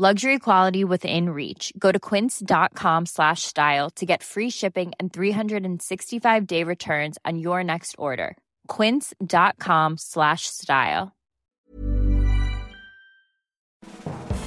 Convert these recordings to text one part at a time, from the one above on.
Luxury quality within reach. Go to quince.com slash style to get free shipping and 365-day returns on your next order. quince.com slash style.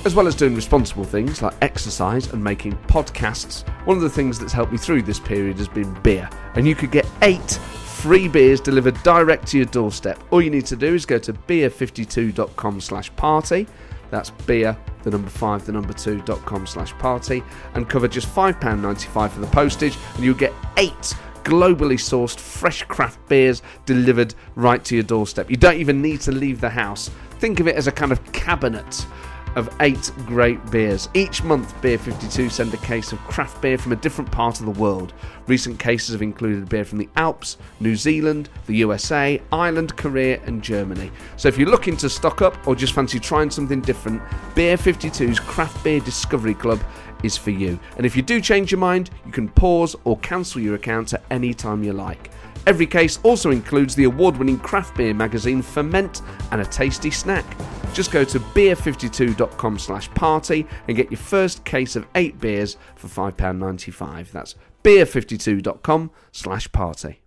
As well as doing responsible things like exercise and making podcasts, one of the things that's helped me through this period has been beer. And you could get eight free beers delivered direct to your doorstep. All you need to do is go to beer52.com slash party. That's beer, the number five, the number two dot com slash party, and cover just £5.95 for the postage, and you'll get eight globally sourced fresh craft beers delivered right to your doorstep. You don't even need to leave the house. Think of it as a kind of cabinet of eight great beers. Each month, Beer 52 send a case of craft beer from a different part of the world. Recent cases have included beer from the Alps, New Zealand, the USA, Ireland, Korea, and Germany. So if you're looking to stock up or just fancy trying something different, Beer 52's Craft Beer Discovery Club is for you. And if you do change your mind, you can pause or cancel your account at any time you like. Every case also includes the award winning craft beer magazine Ferment and a tasty snack. Just go to beer52.com slash party and get your first case of eight beers for £5.95. That's beer52.com slash party.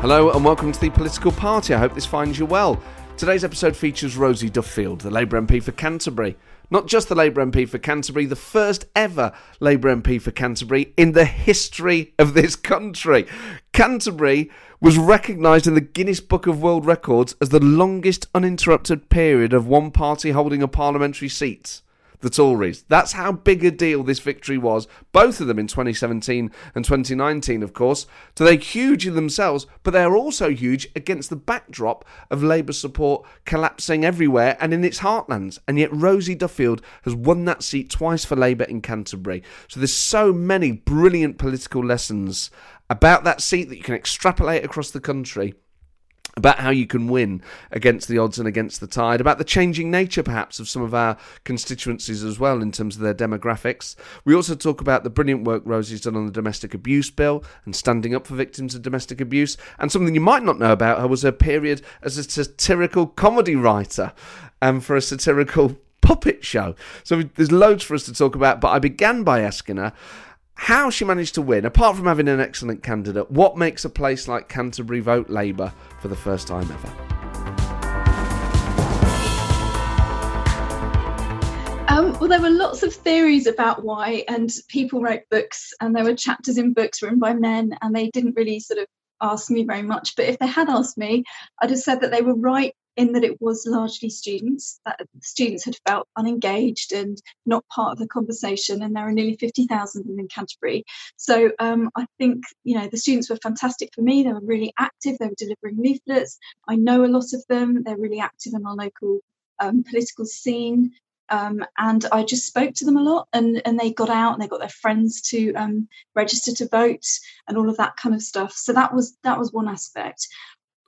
Hello and welcome to the Political Party. I hope this finds you well. Today's episode features Rosie Duffield, the Labour MP for Canterbury. Not just the Labour MP for Canterbury, the first ever Labour MP for Canterbury in the history of this country. Canterbury was recognised in the Guinness Book of World Records as the longest uninterrupted period of one party holding a parliamentary seat the Tories. That's how big a deal this victory was, both of them in 2017 and 2019, of course. So they're huge in themselves, but they're also huge against the backdrop of Labour support collapsing everywhere and in its heartlands. And yet Rosie Duffield has won that seat twice for Labour in Canterbury. So there's so many brilliant political lessons about that seat that you can extrapolate across the country about how you can win against the odds and against the tide, about the changing nature perhaps of some of our constituencies as well in terms of their demographics. We also talk about the brilliant work Rosie's done on the domestic abuse bill and standing up for victims of domestic abuse. And something you might not know about her was her period as a satirical comedy writer and for a satirical puppet show. So there's loads for us to talk about, but I began by asking her how she managed to win, apart from having an excellent candidate, what makes a place like Canterbury vote Labour for the first time ever? Um, well, there were lots of theories about why, and people wrote books, and there were chapters in books written by men, and they didn't really sort of ask me very much. But if they had asked me, I'd have said that they were right in that it was largely students, that students had felt unengaged and not part of the conversation, and there are nearly 50,000 of in Canterbury. So um, I think, you know, the students were fantastic for me. They were really active, they were delivering leaflets. I know a lot of them, they're really active in our local um, political scene. Um, and I just spoke to them a lot, and, and they got out and they got their friends to um, register to vote and all of that kind of stuff. So that was that was one aspect.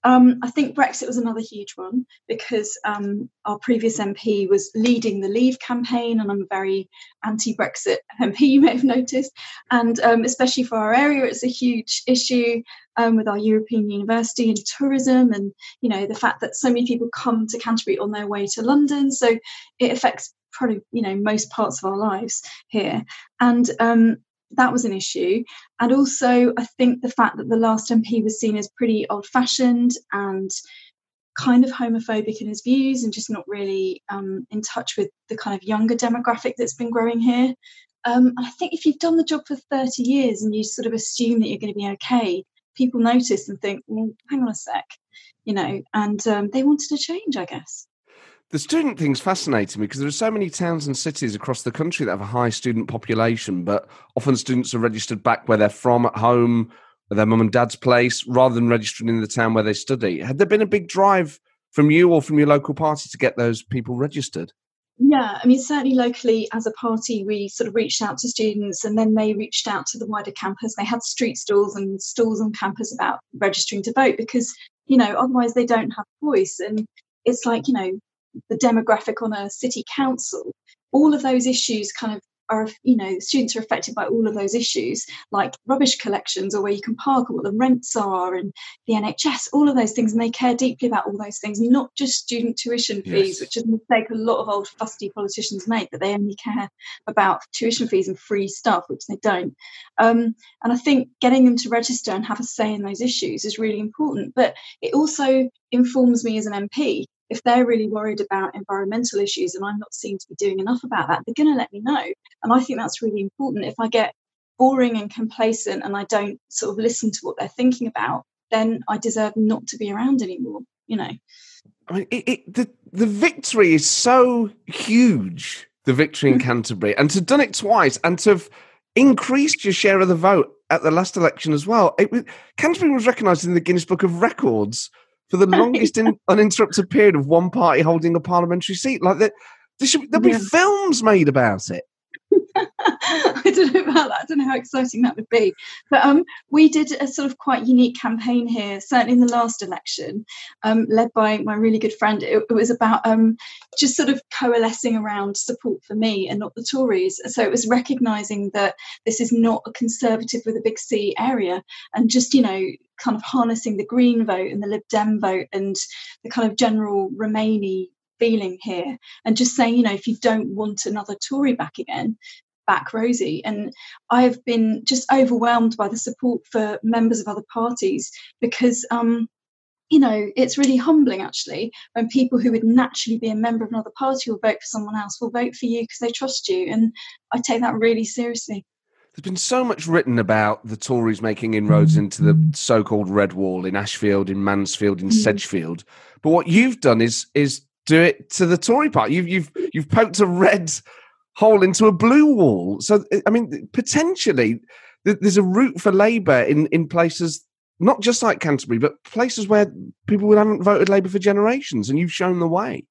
Um, I think Brexit was another huge one because um, our previous MP was leading the Leave campaign, and I'm a very anti Brexit MP, you may have noticed. And um, especially for our area, it's a huge issue um, with our European University and tourism, and you know the fact that so many people come to Canterbury on their way to London. So it affects probably you know most parts of our lives here. And um, that was an issue. And also, I think the fact that the last MP was seen as pretty old fashioned and kind of homophobic in his views and just not really um, in touch with the kind of younger demographic that's been growing here. Um, I think if you've done the job for 30 years and you sort of assume that you're going to be okay, people notice and think, well, hang on a sec, you know, and um, they wanted a change, I guess. The student thing's fascinating me because there are so many towns and cities across the country that have a high student population, but often students are registered back where they're from at home, at their mum and dad's place, rather than registering in the town where they study. Had there been a big drive from you or from your local party to get those people registered? Yeah, I mean, certainly locally as a party, we sort of reached out to students and then they reached out to the wider campus. They had street stalls and stalls on campus about registering to vote because, you know, otherwise they don't have a voice. And it's like, you know, the demographic on a city council, all of those issues kind of are, you know, students are affected by all of those issues, like rubbish collections or where you can park or what the rents are and the NHS, all of those things. And they care deeply about all those things, not just student tuition fees, yes. which is a mistake a lot of old fusty politicians make, that they only care about tuition fees and free stuff, which they don't. Um, and I think getting them to register and have a say in those issues is really important. But it also informs me as an MP if they're really worried about environmental issues and I'm not seen to be doing enough about that, they're going to let me know. And I think that's really important. If I get boring and complacent and I don't sort of listen to what they're thinking about, then I deserve not to be around anymore, you know. I mean, it, it, the, the victory is so huge, the victory in mm. Canterbury, and to have done it twice and to have increased your share of the vote at the last election as well. It, Canterbury was recognised in the Guinness Book of Records for the longest in, uninterrupted period of one party holding a parliamentary seat. Like there, there should, there'll yeah. be films made about it. I don't know about that. I don't know how exciting that would be. But um, we did a sort of quite unique campaign here, certainly in the last election, um, led by my really good friend. It, it was about um, just sort of coalescing around support for me and not the Tories. So it was recognising that this is not a Conservative with a big C area, and just you know kind of harnessing the Green vote and the Lib Dem vote and the kind of general Remainy feeling here and just saying, you know, if you don't want another Tory back again, back Rosie. And I've been just overwhelmed by the support for members of other parties because um, you know, it's really humbling actually when people who would naturally be a member of another party will vote for someone else will vote for you because they trust you. And I take that really seriously. There's been so much written about the Tories making inroads into the so-called red wall in Ashfield, in Mansfield, in mm. Sedgefield. But what you've done is is do it to the Tory party. You've you've you've poked a red hole into a blue wall. So I mean, potentially there's a route for Labour in in places not just like Canterbury, but places where people haven't voted Labour for generations, and you've shown the way.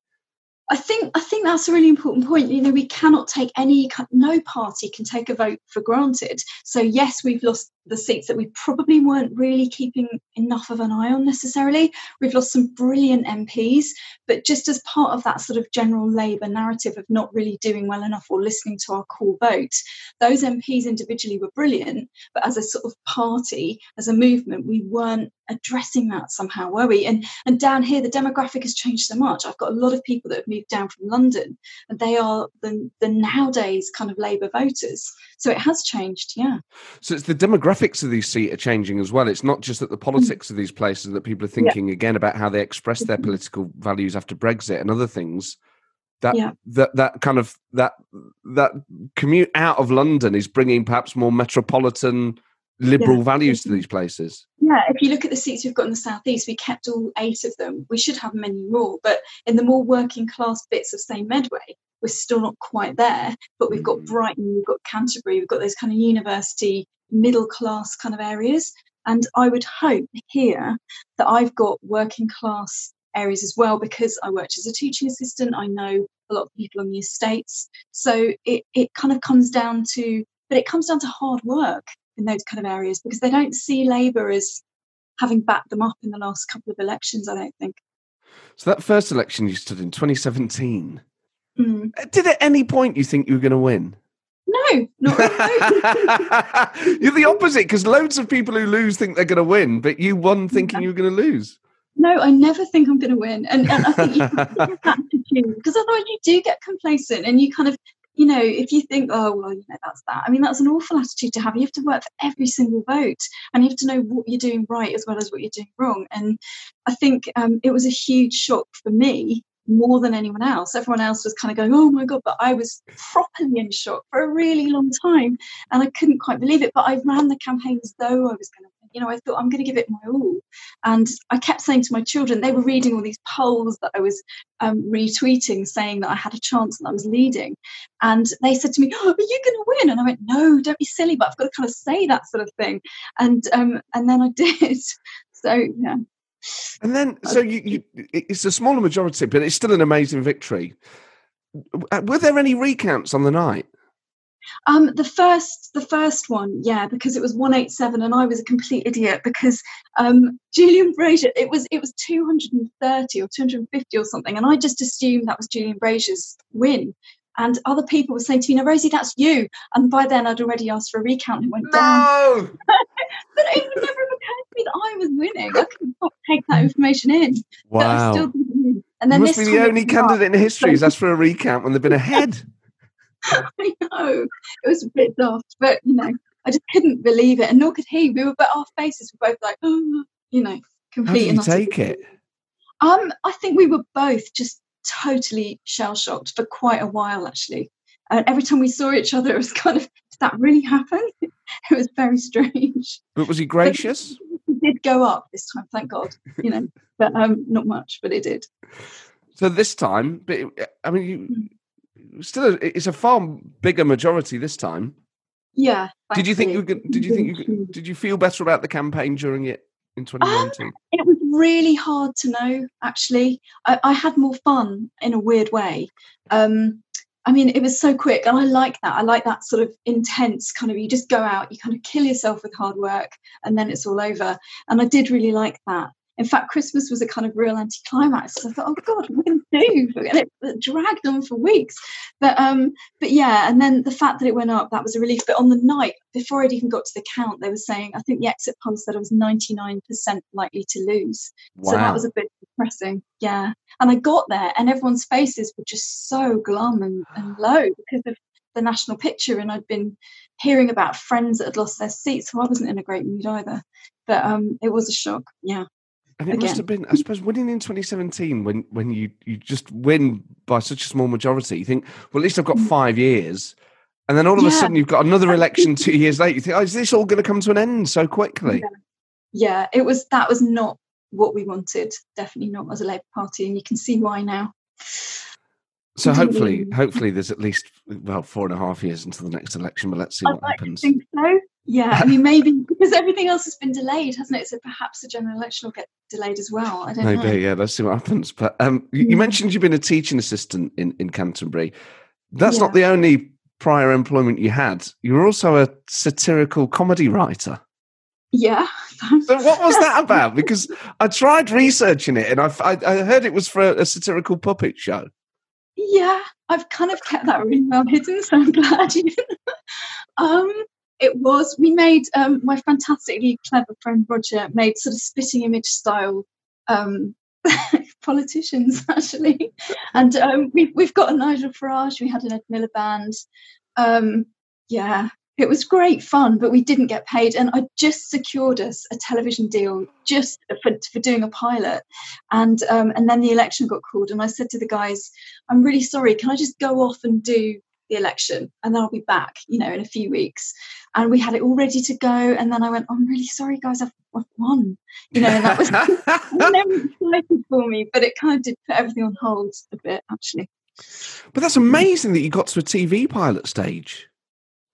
I think I think that's a really important point. You know, we cannot take any no party can take a vote for granted. So yes, we've lost the seats that we probably weren't really keeping enough of an eye on necessarily. We've lost some brilliant MPs, but just as part of that sort of general Labour narrative of not really doing well enough or listening to our core vote, those MPs individually were brilliant, but as a sort of party, as a movement, we weren't addressing that somehow, were we? And and down here, the demographic has changed so much. I've got a lot of people that have moved down from London, and they are the, the nowadays kind of Labour voters. So it has changed, yeah. So it's the demographics of these seats are changing as well. It's not just that the politics of these places that people are thinking yeah. again about how they express their mm-hmm. political values after Brexit and other things. That, yeah. that that kind of that that commute out of London is bringing perhaps more metropolitan liberal yeah. values to these places. Yeah, if you look at the seats we've got in the southeast, we kept all eight of them. We should have many more, but in the more working class bits of say Medway, we're still not quite there. But we've got mm. Brighton, we've got Canterbury, we've got those kind of university middle class kind of areas. And I would hope here that I've got working class areas as well because I worked as a teaching assistant. I know a lot of people on the estates. So it, it kind of comes down to, but it comes down to hard work in those kind of areas because they don't see Labour as having backed them up in the last couple of elections, I don't think. So that first election you stood in 2017, mm. did at any point you think you were going to win? No, not really. You're the opposite because loads of people who lose think they're going to win, but you won thinking yeah. you were going to lose. No, I never think I'm going to win, and, and I think you have that attitude because otherwise you do get complacent and you kind of, you know, if you think, oh well, you know, that's that. I mean, that's an awful attitude to have. You have to work for every single vote, and you have to know what you're doing right as well as what you're doing wrong. And I think um, it was a huge shock for me more than anyone else. Everyone else was kind of going, oh my God, but I was properly in shock for a really long time and I couldn't quite believe it. But I ran the campaign as though I was going to you know, I thought I'm going to give it my all. And I kept saying to my children, they were reading all these polls that I was um, retweeting saying that I had a chance and I was leading. And they said to me, oh, Are you going to win? And I went, No, don't be silly, but I've got to kind of say that sort of thing. And um, and then I did. So, yeah. And then, so you, you, it's a smaller majority, but it's still an amazing victory. Uh, were there any recounts on the night? Um, the first, the first one, yeah, because it was one eight seven, and I was a complete idiot because um, Julian Brazier, it was it was two hundred and thirty or two hundred and fifty or something, and I just assumed that was Julian Brazier's win. And other people were saying to me, "No, Rosie, that's you." And by then, I'd already asked for a recount and went no! down. but it never occurred to me that I was winning. I could not take that information in. Wow! and then you must be the only candidate in history who's asked for a recount when they've been ahead. I know it was a bit daft, but you know, I just couldn't believe it, and nor could he. We were, but our faces were both like, oh, you know, complete. How did you take it? Um, I think we were both just totally shell shocked for quite a while, actually. And every time we saw each other, it was kind of, did that really happen? it was very strange. But was he gracious? He did go up this time, thank God. You know, but um, not much, but it did. So this time, but I mean, you hmm. still, it's a far bigger majority this time. Yeah. Did you think you could? Did you think you could, Did you feel better about the campaign during it in 2019? Um, it was really hard to know, actually. I, I had more fun in a weird way. Um, I mean, it was so quick, and I like that. I like that sort of intense kind of you just go out, you kind of kill yourself with hard work, and then it's all over. And I did really like that. In fact, Christmas was a kind of real anticlimax. So I thought, oh God, what we going to do? And it dragged on for weeks. But um, but yeah, and then the fact that it went up, that was a relief. But on the night, before I'd even got to the count, they were saying, I think the exit poll said I was 99% likely to lose. Wow. So that was a bit depressing. Yeah. And I got there and everyone's faces were just so glum and, and low because of the national picture. And I'd been hearing about friends that had lost their seats. So I wasn't in a great mood either. But um, it was a shock. Yeah. And it Again. must have been, I suppose, winning in 2017 when when you you just win by such a small majority. You think, well, at least I've got mm. five years, and then all of yeah. a sudden you've got another election two years later. You think, oh, is this all going to come to an end so quickly? Yeah. yeah, it was. That was not what we wanted. Definitely not as a Labour Party, and you can see why now. So hopefully, hopefully, there's at least well four and a half years until the next election. But let's see I'd what like happens. think so. Yeah, I mean, maybe because everything else has been delayed, hasn't it? So perhaps the general election will get delayed as well. I don't maybe, know. Maybe, yeah. Let's see what happens. But um, you, mentioned you've been a teaching assistant in in Canterbury. That's yeah. not the only prior employment you had. You were also a satirical comedy writer. Yeah. so what was that about? Because I tried researching it, and I, I, I heard it was for a, a satirical puppet show. Yeah, I've kind of kept that really well hidden, so I'm glad you. um, it was we made um, my fantastically clever friend Roger made sort of spitting image style um, politicians actually, and um, we, we've got a Nigel Farage, we had an Ed Miliband. Um, yeah, it was great fun, but we didn't get paid. And I just secured us a television deal just for, for doing a pilot. And um, and then the election got called, and I said to the guys, "I'm really sorry. Can I just go off and do the election, and then I'll be back, you know, in a few weeks." And we had it all ready to go. And then I went, "I'm really sorry, guys. I've, I've won." You know, and that was never excited for me, but it kind of did put everything on hold a bit, actually. But that's amazing that you got to a TV pilot stage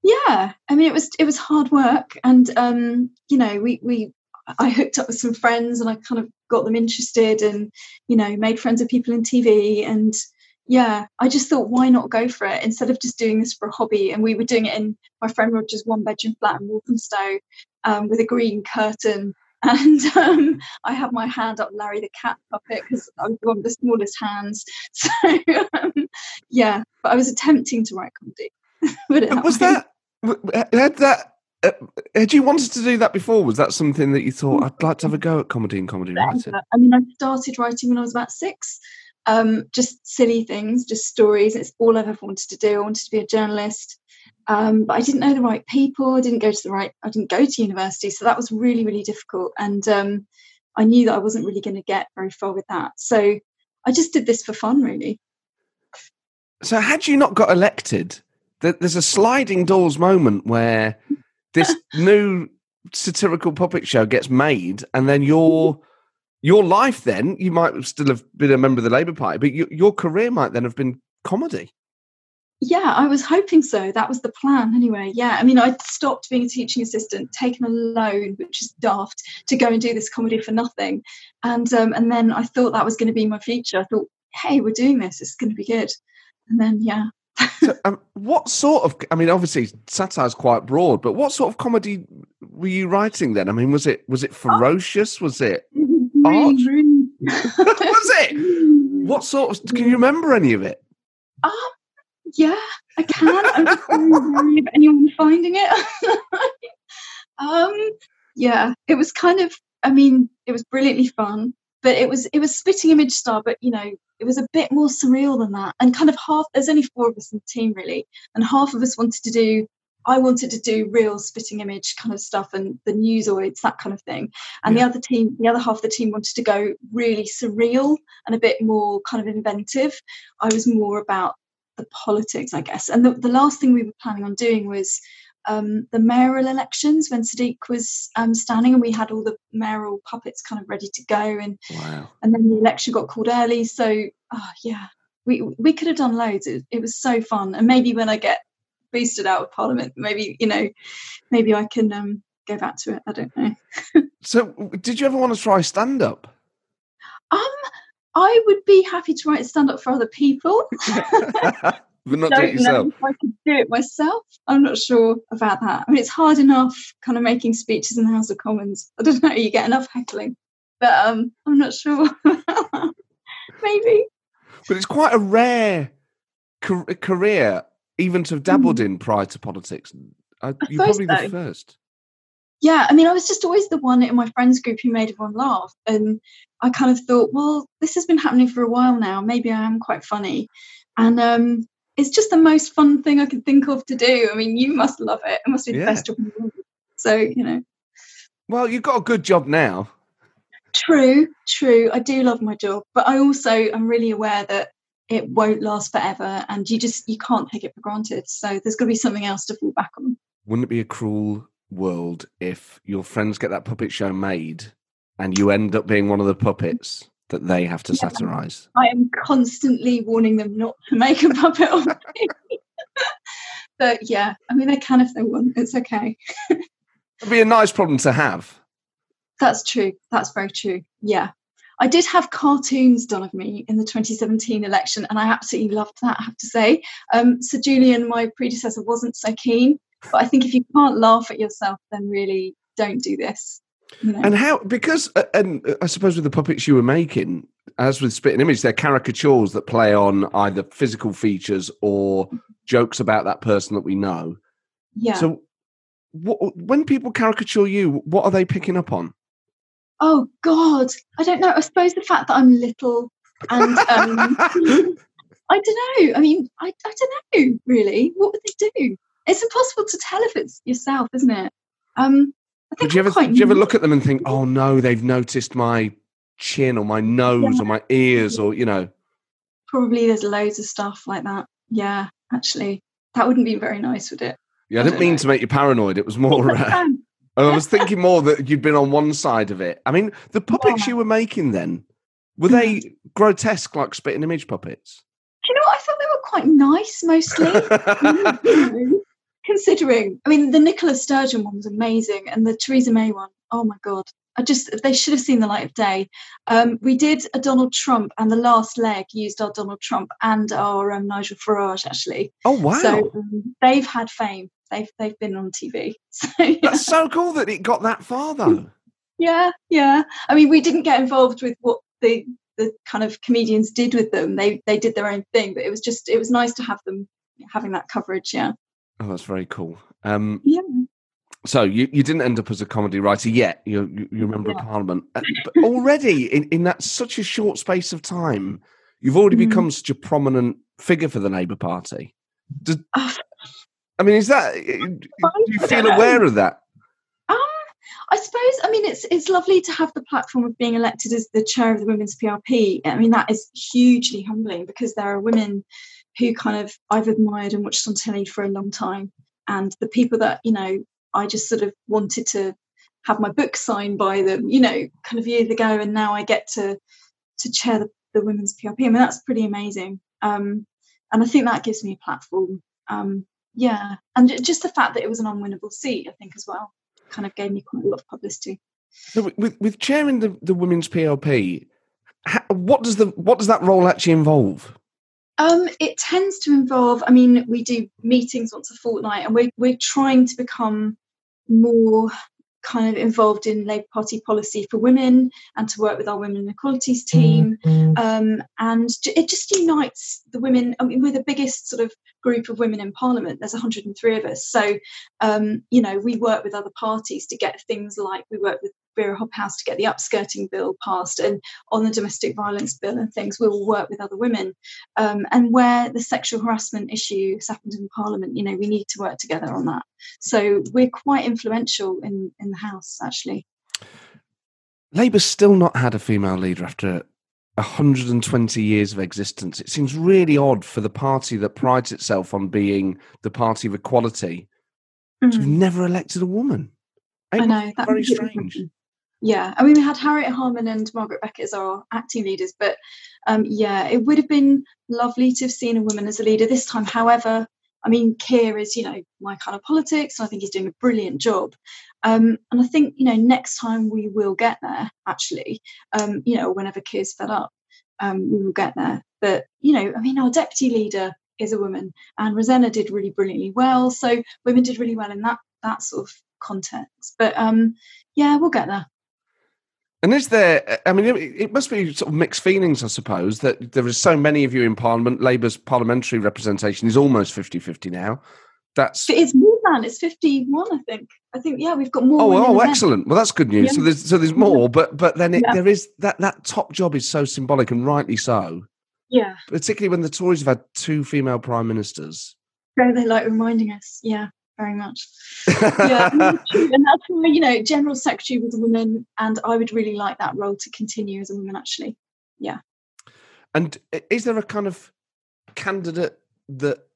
yeah i mean it was it was hard work and um you know we we i hooked up with some friends and i kind of got them interested and you know made friends with people in tv and yeah i just thought why not go for it instead of just doing this for a hobby and we were doing it in my friend roger's one bedroom flat in walthamstow um, with a green curtain and um, I had my hand up Larry the cat puppet because I was one of the smallest hands. So um, yeah, but I was attempting to write comedy. was that had that uh, had you wanted to do that before? Was that something that you thought I'd like to have a go at comedy and comedy writing? I mean, I started writing when I was about six. Um, just silly things, just stories. It's all I've ever wanted to do. I wanted to be a journalist, um, but I didn't know the right people. I didn't go to the right. I didn't go to university, so that was really, really difficult. And um, I knew that I wasn't really going to get very far with that. So I just did this for fun, really. So, had you not got elected, there's a sliding doors moment where this new satirical puppet show gets made, and then your your life then you might still have been a member of the Labour Party, but your, your career might then have been comedy. yeah, I was hoping so. That was the plan anyway. Yeah, I mean, I stopped being a teaching assistant, taken a loan, which is daft, to go and do this comedy for nothing, and um, and then I thought that was going to be my future. I thought, hey, we're doing this. It's going to be good. And then yeah. so, um, what sort of? I mean, obviously, satire is quite broad, but what sort of comedy were you writing then? I mean, was it was it ferocious? Was it art? was it? What sort of? Can you remember any of it? Um, yeah, I can. I'm just anyone finding it. um, yeah, it was kind of. I mean, it was brilliantly fun, but it was it was spitting image star, but you know, it was a bit more surreal than that. And kind of half. There's only four of us in the team really, and half of us wanted to do I wanted to do real spitting image kind of stuff and the Newzoids, that kind of thing. And yeah. the other team, the other half of the team wanted to go really surreal and a bit more kind of inventive. I was more about the politics, I guess. And the, the last thing we were planning on doing was um, the mayoral elections when Sadiq was um, standing, and we had all the mayoral puppets kind of ready to go, and wow. and then the election got called early. So oh, yeah, we we could have done loads. It, it was so fun, and maybe when I get boosted out of Parliament, maybe you know, maybe I can um, go back to it. I don't know. so, did you ever want to try stand up? Um, I would be happy to write stand up for other people. but not do it yourself. if I could do it myself. I'm not sure about that. I mean, it's hard enough kind of making speeches in the House of Commons. I don't know, you get enough heckling. But um, I'm not sure. Maybe. But it's quite a rare career, even to have dabbled mm. in prior to politics. Uh, you're probably so. the first yeah, I mean, I was just always the one in my friends group who made everyone laugh. And I kind of thought, well, this has been happening for a while now. Maybe I am quite funny. And um, it's just the most fun thing I could think of to do. I mean, you must love it. It must be the yeah. best job in the world. So, you know. Well, you've got a good job now. True, true. I do love my job. But I also am really aware that it won't last forever and you just you can't take it for granted. So there's gotta be something else to fall back on. Wouldn't it be a cruel world if your friends get that puppet show made and you end up being one of the puppets that they have to yeah. satirize. I am constantly warning them not to make a puppet of me. but yeah, I mean, they can if they want. It's okay. It'd be a nice problem to have. That's true. That's very true. Yeah. I did have cartoons done of me in the 2017 election, and I absolutely loved that, I have to say. Um, Sir Julian, my predecessor, wasn't so keen. But I think if you can't laugh at yourself, then really don't do this. You know? And how? Because uh, and uh, I suppose with the puppets you were making, as with Spitting Image, they're caricatures that play on either physical features or jokes about that person that we know. Yeah. So, what, when people caricature you, what are they picking up on? Oh God, I don't know. I suppose the fact that I'm little and um, I don't know. I mean, I, I don't know really. What would they do? it's impossible to tell if it's yourself, isn't it? Um, I think do you ever do you ever look at them and think, oh no, they've noticed my chin or my nose yeah. or my ears or you know? Probably there's loads of stuff like that. Yeah, actually, that wouldn't be very nice, would it? Yeah, I, I didn't mean know. to make you paranoid. It was more. Uh, I was thinking more that you'd been on one side of it. I mean, the puppets yeah. you were making then were they mm. grotesque like spitting image puppets? Do you know? What? I thought they were quite nice mostly considering, I mean, the Nicola Sturgeon one was amazing, and the Theresa May one, oh my god, I just they should have seen the light of day. Um, we did a Donald Trump, and the last leg used our Donald Trump and our um, Nigel Farage actually. Oh wow! So um, they've had fame. They've they've been on TV. So, yeah. That's so cool that it got that far though. yeah, yeah. I mean, we didn't get involved with what the the kind of comedians did with them. They they did their own thing, but it was just it was nice to have them having that coverage. Yeah. Oh, that's very cool. Um, yeah. So you, you didn't end up as a comedy writer yet. You you, you remember yeah. Parliament, uh, but already in, in that such a short space of time, you've already mm. become such a prominent figure for the Labour Party. Does, uh, I mean, is that? Do you feel aware of that? Um, I suppose. I mean, it's it's lovely to have the platform of being elected as the chair of the Women's PLP. I mean, that is hugely humbling because there are women who kind of I've admired and watched on telly for a long time. And the people that, you know, I just sort of wanted to have my book signed by them, you know, kind of years ago. And now I get to to chair the, the women's PLP. I mean, that's pretty amazing. Um, and I think that gives me a platform. Um, yeah, and just the fact that it was an unwinnable seat, I think as well, kind of gave me quite a lot of publicity. So with with chairing the, the women's PLP, how, what does the what does that role actually involve? Um, it tends to involve. I mean, we do meetings once a fortnight, and we're we're trying to become more kind of involved in Labour Party policy for women and to work with our women equalities team. Mm-hmm. Um, and it just unites the women. I mean, we're the biggest sort of group of women in Parliament. There's 103 of us. So, um, you know, we work with other parties to get things like we work with Vera Hobhouse to get the upskirting bill passed and on the domestic violence bill and things, we will work with other women. Um, and where the sexual harassment issue has happened in Parliament, you know, we need to work together on that. So we're quite influential in, in the House, actually. Labour's still not had a female leader after 120 years of existence. It seems really odd for the party that prides itself on being the party of equality mm-hmm. to have mm. never elected a woman. It I know. That's very strange. Yeah, I mean, we had Harriet Harman and Margaret Beckett as our acting leaders, but um, yeah, it would have been lovely to have seen a woman as a leader this time. However, I mean, Keir is, you know, my kind of politics, and I think he's doing a brilliant job. Um, and I think, you know, next time we will get there, actually, um, you know, whenever Keir's fed up, um, we will get there. But, you know, I mean, our deputy leader is a woman, and Rosena did really brilliantly well. So women did really well in that that sort of context. But um, yeah, we'll get there. And is there? I mean, it, must be sort of mixed feelings, I suppose, that there are so many of you in Parliament. Labour's parliamentary representation is almost 50-50 now. That's it's more than it's fifty-one, I think. I think yeah, we've got more. Oh, oh, excellent! Well, that's good news. Yeah. So there's so there's more, but but then it, yeah. there is that that top job is so symbolic and rightly so. Yeah. Particularly when the Tories have had two female prime ministers. So they like reminding us, yeah very much. yeah, and that's why you know, general secretary was a woman, and I would really like that role to continue as a woman. Actually, yeah. And is there a kind of candidate that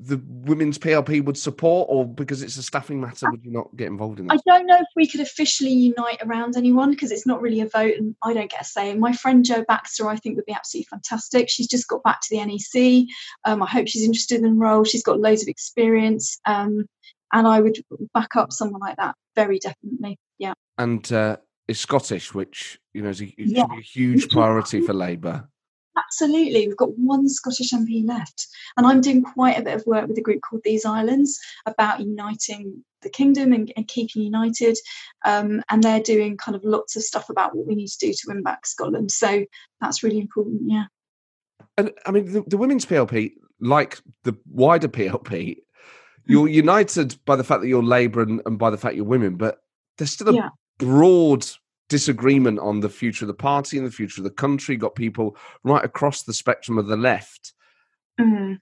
the women's PLP would support, or because it's a staffing matter, would you not get involved in that? I don't know if we could officially unite around anyone because it's not really a vote and I don't get a say. My friend Jo Baxter, I think, would be absolutely fantastic. She's just got back to the NEC. Um, I hope she's interested in the role. She's got loads of experience. Um, and I would back up someone like that very definitely. Yeah. And uh, is Scottish, which, you know, is a, yeah. a huge priority for Labour. Absolutely. We've got one Scottish MP left. And I'm doing quite a bit of work with a group called These Islands about uniting the kingdom and, and keeping united. Um, and they're doing kind of lots of stuff about what we need to do to win back Scotland. So that's really important. Yeah. And I mean, the, the women's PLP, like the wider PLP, you're united by the fact that you're Labour and, and by the fact you're women, but there's still a yeah. broad disagreement on the future of the party and the future of the country. Got people right across the spectrum of the left. Mm.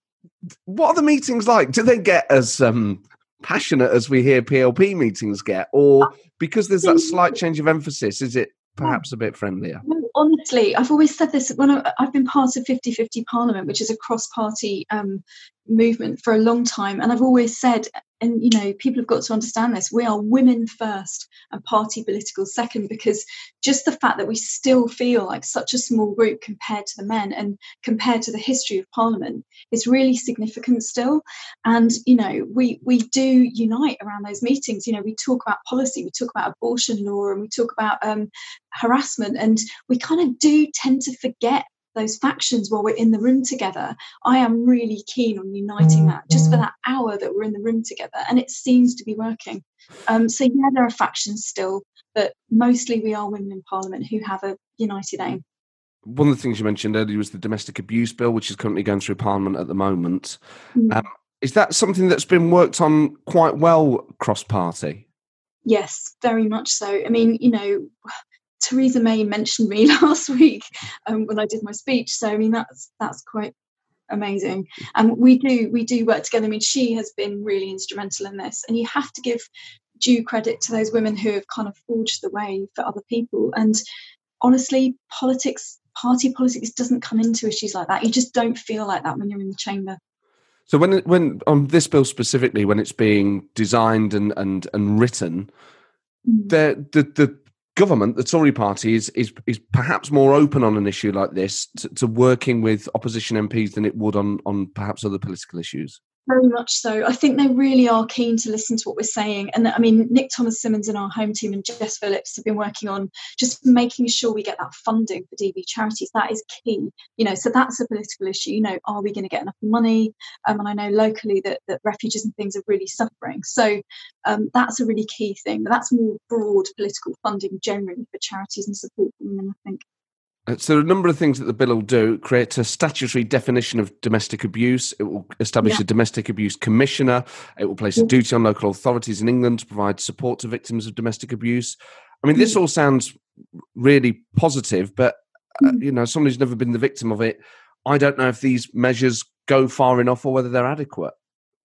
What are the meetings like? Do they get as um, passionate as we hear PLP meetings get, or because there's that slight change of emphasis, is it perhaps a bit friendlier? honestly, I've always said this when I, have been part of 50 50 Parliament, which is a cross party um, movement for a long time. And I've always said, and you know, people have got to understand this we are women first and party political second, because just the fact that we still feel like such a small group compared to the men and compared to the history of Parliament is really significant still. And, you know, we, we do unite around those meetings. You know, we talk about policy, we talk about abortion law, and we talk about um, harassment, and we kind of do tend to forget those factions while we're in the room together. I am really keen on uniting that just for mm-hmm. that hour that we're in the room together, and it seems to be working. Um, so yeah, there are factions still, but mostly we are women in Parliament who have a united aim. One of the things you mentioned earlier was the domestic abuse bill, which is currently going through Parliament at the moment. Mm. Um, is that something that's been worked on quite well cross party? Yes, very much so. I mean, you know, Theresa May mentioned me last week um, when I did my speech. So I mean that's that's quite amazing. And we do we do work together. I mean she has been really instrumental in this, and you have to give due credit to those women who have kind of forged the way for other people. And honestly, politics, party politics, doesn't come into issues like that. You just don't feel like that when you're in the chamber. So when when on this bill specifically, when it's being designed and and and written, mm. the the the government, the Tory party, is is is perhaps more open on an issue like this to, to working with opposition MPs than it would on on perhaps other political issues. Very much so. I think they really are keen to listen to what we're saying. And I mean, Nick Thomas-Symonds and our home team and Jess Phillips have been working on just making sure we get that funding for DV charities. That is key. You know, so that's a political issue. You know, are we going to get enough money? Um, and I know locally that, that refugees and things are really suffering. So um, that's a really key thing. But that's more broad political funding generally for charities and support women, I think. Uh, so there are a number of things that the bill will do. Create a statutory definition of domestic abuse. It will establish yeah. a domestic abuse commissioner. It will place a duty on local authorities in England to provide support to victims of domestic abuse. I mean, this all sounds really positive, but uh, mm. you know, somebody who's never been the victim of it, I don't know if these measures go far enough or whether they're adequate.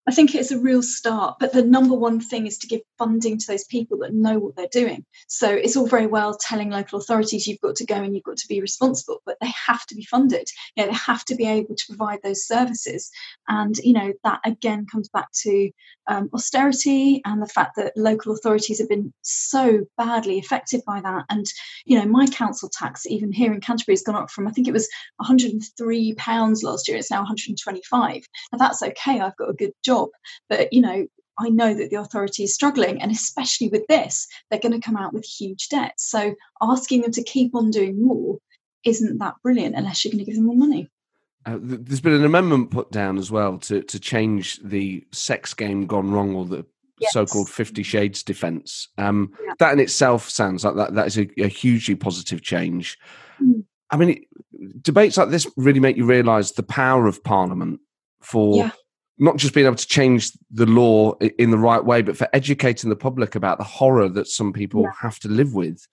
I think it's a real start, but the number one thing is to give funding to those people that know what they're doing. So it's all very well telling local authorities you've got to go and you've got to be responsible, but they have to be funded. You know, they have to be able to provide those services. And, you know, that again comes back to um, austerity and the fact that local authorities have been so badly affected by that. And, you know, my council tax, even here in Canterbury, has gone up from, I think it was £103 last year, it's now 125 Now that's okay, I've got a good job job. But, you know, I know that the authority is struggling, and especially with this, they're going to come out with huge debts. So asking them to keep on doing more isn't that brilliant unless you're going to give them more money. Uh, there's been an amendment put down as well to, to change the sex game gone wrong or the yes. so-called Fifty Shades defence. Um, yeah. That in itself sounds like that. That is a, a hugely positive change. Mm. I mean, it, debates like this really make you realise the power of Parliament for yeah not just being able to change the law in the right way, but for educating the public about the horror that some people yeah. have to live with,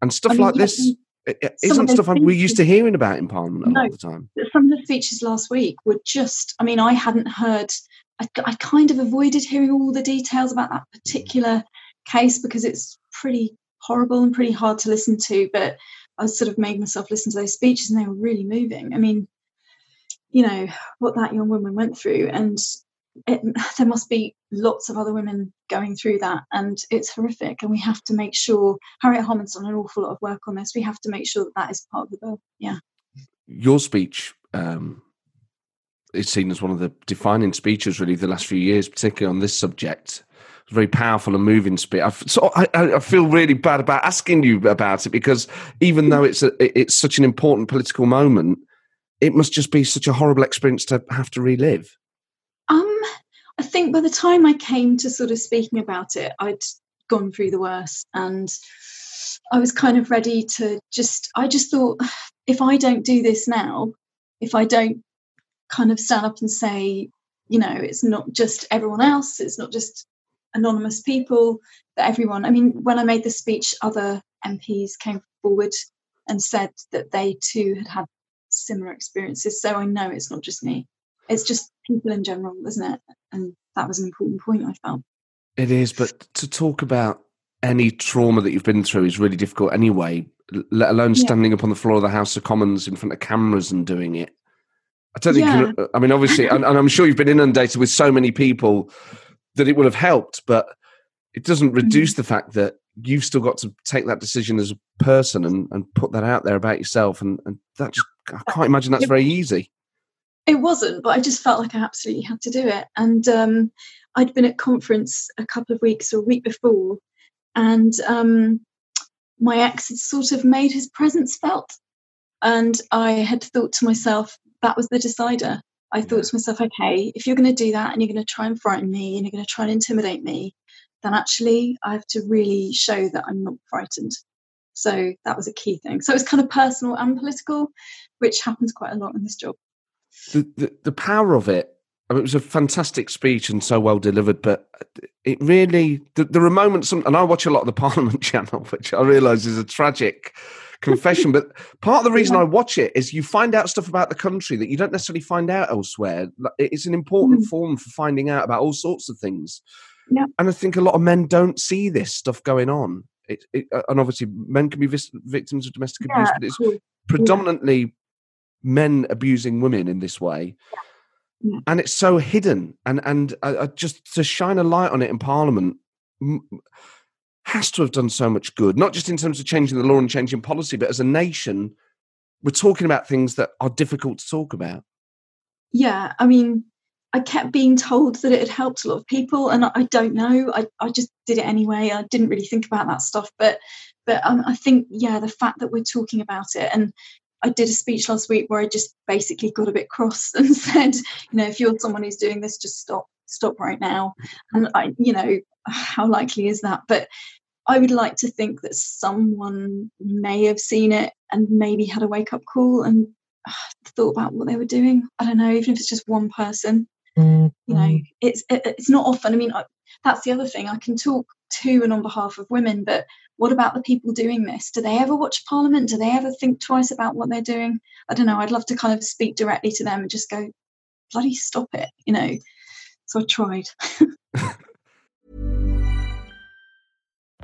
and stuff I mean, like this. Isn't stuff we're used to hearing about in Parliament a no, lot of the time. Some of the speeches last week were just, I mean, I hadn't heard, I, I kind of avoided hearing all the details about that particular case because it's pretty horrible and pretty hard to listen to. But I sort of made myself listen to those speeches and they were really moving. I mean, you know what that young woman went through and it, there must be lots of other women going through that and it's horrific and we have to make sure harriet harman's done an awful lot of work on this we have to make sure that that is part of the bill yeah. Your speech um, is seen as one of the defining speeches really the last few years particularly on this subject. Very powerful and moving speech. I, so I, I, feel really bad about asking you about it because even though it's a, it's such an important political moment, it must just be such a horrible experience to have to relive. Um, I think by the time I came to sort of speaking about it, I'd gone through the worst and I was kind of ready to just, I just thought, if I don't do this now, if I don't kind of stand up and say, you know, it's not just everyone else, it's not just anonymous people, that everyone, I mean, when I made the speech, other MPs came forward and said that they too had had similar experiences. So I know it's not just me. It's just people in general, isn't it? And that was an important point I felt. It is, but to talk about any trauma that you've been through is really difficult anyway, let alone standing yeah. up on the floor of the House of Commons in front of cameras and doing it. I don't think, yeah. you, I mean, obviously, and, and I'm sure you've been inundated with so many people that it would have helped, but it doesn't reduce mm-hmm. the fact that you've still got to take that decision as a person and, and put that out there about yourself. And, and that just, I can't imagine that's very easy. It wasn't, but I just felt like I absolutely had to do it. And um, I'd been at conference a couple of weeks or a week before, and um, my ex had sort of made his presence felt. And I had thought to myself, that was the decider. I thought to myself, okay, if you're going to do that and you're going to try and frighten me and you're going to try and intimidate me, then actually I have to really show that I'm not frightened. So that was a key thing. So it was kind of personal and political, which happens quite a lot in this job. The, the, the power of it, I mean, it was a fantastic speech and so well delivered, but it really, the, there are moments, and I watch a lot of the Parliament channel, which I realise is a tragic confession. but part of the reason yeah. I watch it is you find out stuff about the country that you don't necessarily find out elsewhere. It's an important mm. form for finding out about all sorts of things. Yeah. And I think a lot of men don't see this stuff going on. It, it, uh, and obviously, men can be vis- victims of domestic yeah, abuse, but it's cool. predominantly. Men abusing women in this way. Yeah. And it's so hidden. And and uh, just to shine a light on it in Parliament, has to have done so much good, not just in terms of changing the law and changing policy, but as a nation, we're talking about things that are difficult to talk about. Yeah, I mean, I kept being told that it had helped a lot of people, and I, don't know. I, I just did it anyway. I didn't really think about that stuff, but but um, I think yeah, the fact that we're talking about it, and I did a speech last week where I just basically got a bit cross and said, you know, if you're someone who's doing this, just stop, stop right now. And I, you know, how likely is that? But I would like to think that someone may have seen it and maybe had a wake up call and uh, thought about what they were doing. I don't know, even if it's just one person. Mm-hmm. You know, it's it, it's not often. I mean, I, that's the other thing. I can talk to and on behalf of women, but what about the people doing this? Do they ever watch Parliament? Do they ever think twice about what they're doing? I don't know. I'd love to kind of speak directly to them and just go, bloody stop it, you know. So I tried.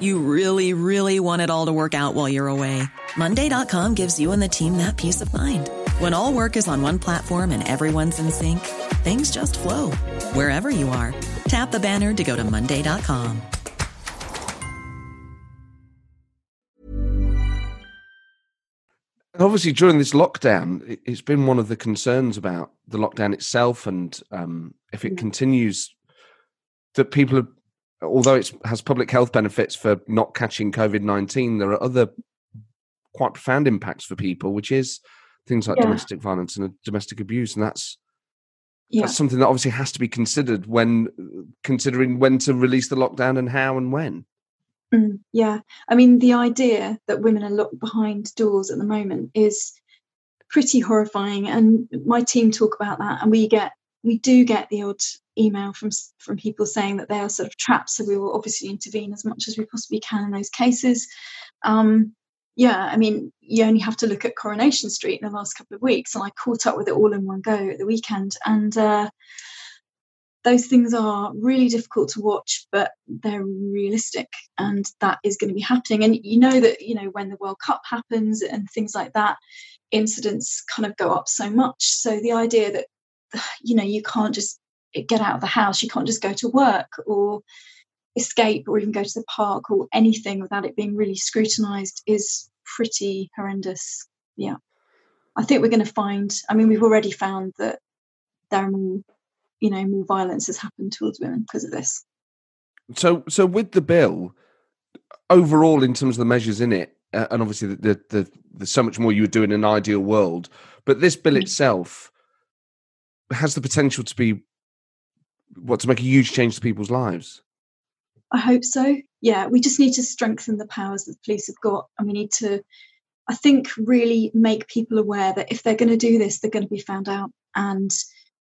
You really, really want it all to work out while you're away. Monday.com gives you and the team that peace of mind. When all work is on one platform and everyone's in sync, things just flow wherever you are. Tap the banner to go to Monday.com. Obviously, during this lockdown, it's been one of the concerns about the lockdown itself and um, if it continues, that people have although it has public health benefits for not catching COVID 19, there are other quite profound impacts for people, which is things like yeah. domestic violence and domestic abuse. And that's, yeah. that's something that obviously has to be considered when considering when to release the lockdown and how and when. Mm, yeah. I mean, the idea that women are locked behind doors at the moment is pretty horrifying. And my team talk about that, and we get we do get the odd email from from people saying that they are sort of trapped. So we will obviously intervene as much as we possibly can in those cases. Um, yeah, I mean, you only have to look at Coronation Street in the last couple of weeks, and I caught up with it all in one go at the weekend, and uh, those things are really difficult to watch, but they're realistic, and that is going to be happening. And you know that you know when the World Cup happens and things like that, incidents kind of go up so much. So the idea that you know you can't just get out of the house. You can't just go to work or escape or even go to the park or anything without it being really scrutinized is pretty horrendous. Yeah. I think we're going to find, I mean, we've already found that there are more, you know, more violence has happened towards women because of this. So, so with the bill, overall, in terms of the measures in it, uh, and obviously the, the, the, there's so much more you would do in an ideal world, but this bill mm. itself has the potential to be what to make a huge change to people's lives. I hope so. Yeah, we just need to strengthen the powers that the police have got, and we need to, I think, really make people aware that if they're going to do this, they're going to be found out, and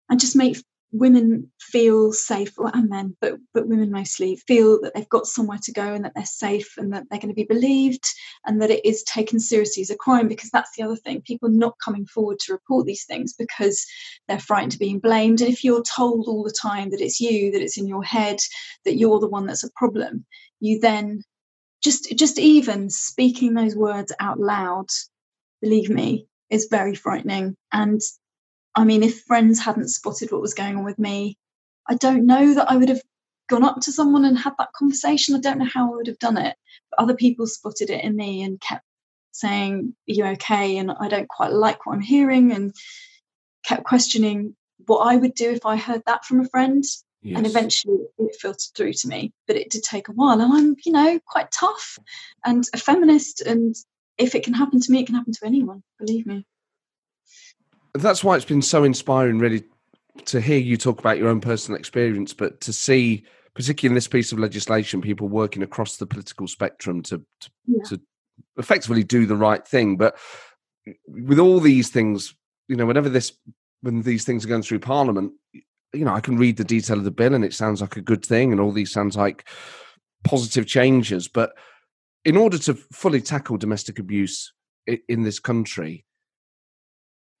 and just make women feel safe, and men, but but women mostly feel that they've got somewhere to go and that they're safe and that they're going to be believed and that it is taken seriously as a crime. Because that's the other thing: people not coming forward to report these things because they're frightened of being blamed. And if you're told all the time that it's you, that it's in your head, that you're the one that's a problem, you then just just even speaking those words out loud, believe me, is very frightening and I mean, if friends hadn't spotted what was going on with me, I don't know that I would have gone up to someone and had that conversation. I don't know how I would have done it. But other people spotted it in me and kept saying, Are you okay? And I don't quite like what I'm hearing and kept questioning what I would do if I heard that from a friend. Yes. And eventually it filtered through to me. But it did take a while. And I'm, you know, quite tough and a feminist. And if it can happen to me, it can happen to anyone, believe me that's why it's been so inspiring, really, to hear you talk about your own personal experience, but to see, particularly in this piece of legislation, people working across the political spectrum to to, yeah. to effectively do the right thing. But with all these things, you know, whenever this when these things are going through Parliament, you know, I can read the detail of the bill and it sounds like a good thing, and all these sounds like positive changes, but in order to fully tackle domestic abuse in this country,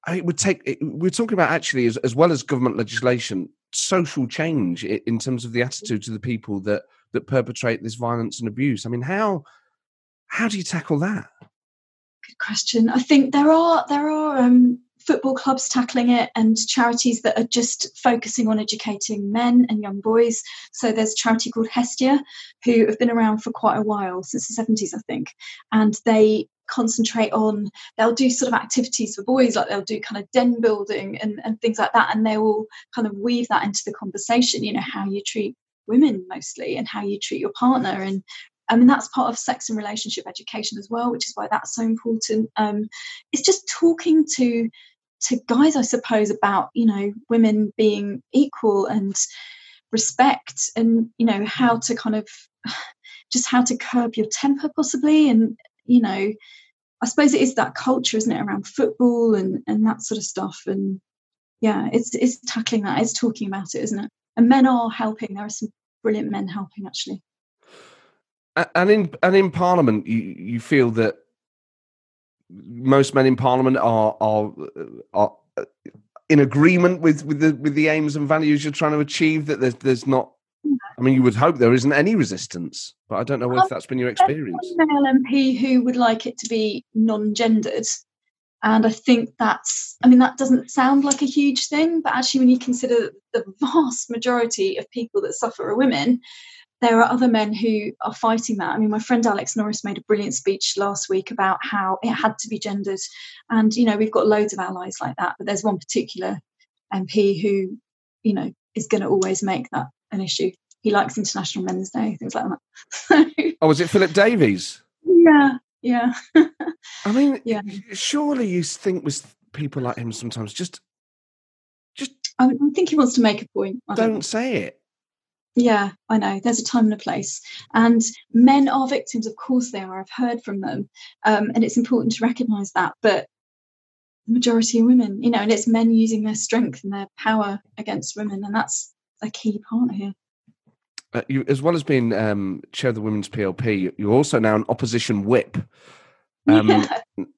it would take. We're talking about actually, as, as well as government legislation, social change in terms of the attitude to the people that that perpetrate this violence and abuse. I mean, how how do you tackle that? Good question. I think there are there are um, football clubs tackling it and charities that are just focusing on educating men and young boys. So there's a charity called Hestia, who have been around for quite a while, since the 70s, I think, and they concentrate on they'll do sort of activities for boys like they'll do kind of den building and, and things like that and they will kind of weave that into the conversation you know how you treat women mostly and how you treat your partner and I mean that's part of sex and relationship education as well, which is why that's so important. Um, it's just talking to to guys, I suppose, about you know women being equal and respect, and you know how to kind of just how to curb your temper, possibly, and you know, I suppose it is that culture, isn't it, around football and and that sort of stuff, and yeah, it's it's tackling that, it's talking about it, isn't it? And men are helping. There are some brilliant men helping, actually. And in and in Parliament, you you feel that most men in Parliament are are are uh, in agreement with with the with the aims and values you're trying to achieve. That there's there's not. I mean, you would hope there isn't any resistance, but I don't know if that's been your experience. one male MP who would like it to be non-gendered, and I think that's. I mean, that doesn't sound like a huge thing, but actually, when you consider the vast majority of people that suffer are women, there are other men who are fighting that. I mean, my friend Alex Norris made a brilliant speech last week about how it had to be gendered, and you know, we've got loads of allies like that, but there's one particular MP who, you know, is going to always make that an issue. He likes International Men's Day, things like that. Oh, was it Philip Davies? yeah, yeah. I mean, Yeah. surely you think with people like him sometimes just just I, I think he wants to make a point. I don't, don't say it. Yeah, I know. There's a time and a place. And men are victims, of course they are. I've heard from them. Um, and it's important to recognise that. But the majority of women, you know, and it's men using their strength and their power against women. And that's a key part here. Uh, you, as well as being um, chair of the Women's PLP, you're also now an opposition whip. Um, yeah.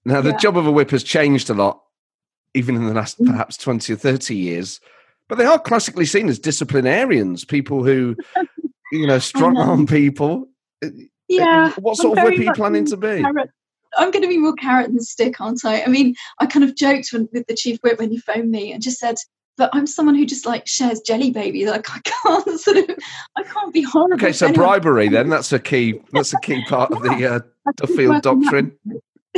Now, the Yeah. job of a whip has changed a lot, even in the last Mm. perhaps 20 or 30 years. But they are classically seen as disciplinarians, people who, you know, strong arm people. Uh, Yeah. What I'm sort of whip are you planning to be? carrot- I'm going to be more carrot than stick, aren't I? I mean, I kind of joked when, with the chief whip when he phoned me and just said, but I'm someone who just like shares jelly baby. Like I can't sort of, I can't be horrible. Okay, so bribery then, that's a key, that's a key part of the uh, Duffield doctrine.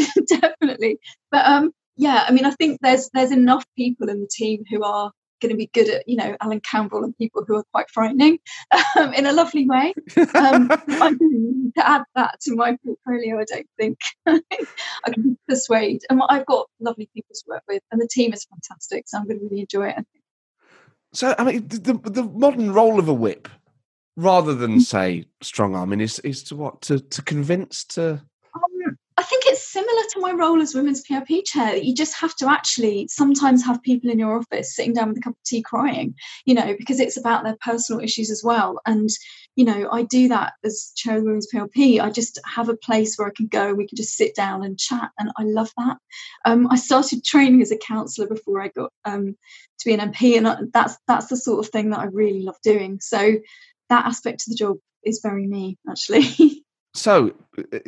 definitely but um yeah i mean i think there's there's enough people in the team who are going to be good at you know alan campbell and people who are quite frightening um, in a lovely way um I don't need to add that to my portfolio i don't think i can persuade and i've got lovely people to work with and the team is fantastic so i'm going to really enjoy it I think. So, I mean, the, the, modern role of a whip, rather Mm. than say strong arming, is is to what to to convince to. Um, I think it's similar to my role as women's PLP chair. You just have to actually sometimes have people in your office sitting down with a cup of tea crying, you know, because it's about their personal issues as well. And, you know, I do that as chair of women's PLP. I just have a place where I can go, we can just sit down and chat. And I love that. Um, I started training as a counsellor before I got um, to be an MP. And I- that's, that's the sort of thing that I really love doing. So that aspect of the job is very me, actually. So, uh,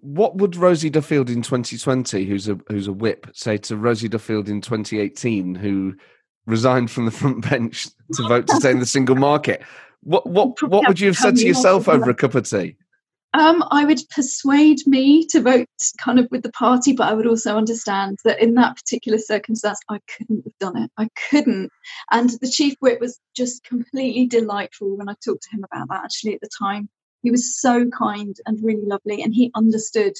what would Rosie Duffield in 2020, who's a who's a whip, say to Rosie Duffield in 2018, who resigned from the front bench to vote to stay in the single market? What what what would you have said to yourself over a cup of tea? Um, I would persuade me to vote kind of with the party, but I would also understand that in that particular circumstance, I couldn't have done it. I couldn't. And the chief whip was just completely delightful when I talked to him about that actually at the time. He was so kind and really lovely, and he understood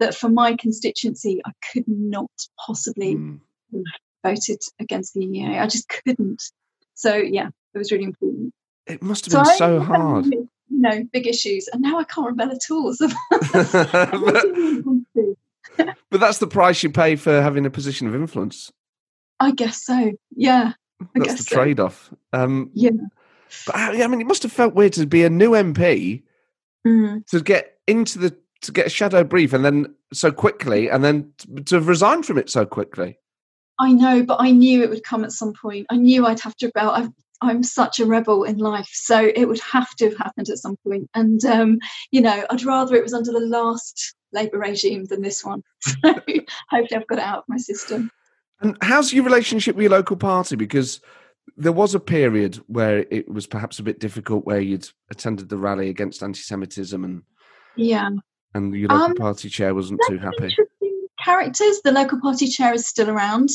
that for my constituency, I could not possibly Mm. voted against the EEA. I just couldn't. So yeah, it was really important. It must have been so remember hard. You know, big issues, and now I can't rebel at all. So but, but that's the price you pay for having a position of influence. I guess so. Yeah. I That's the trade-off. Um, Yeah. But I I mean, it must have felt weird to be a new MP Mm. to get into the to get a shadow brief and then so quickly, and then to resign from it so quickly? I know, but I knew it would come at some point. I knew I'd have to rebel. I've, I'm such a rebel in life, so it would have to have happened at some point. And um, you know, I'd rather it was under the last Labour regime than this one. So hopefully, I've got it out of my system. And how's your relationship with your local party? Because there was a period where it was perhaps a bit difficult, where you'd attended the rally against anti-Semitism, and yeah, and your local um, party chair wasn't too happy. Characters. The local party chair is still around.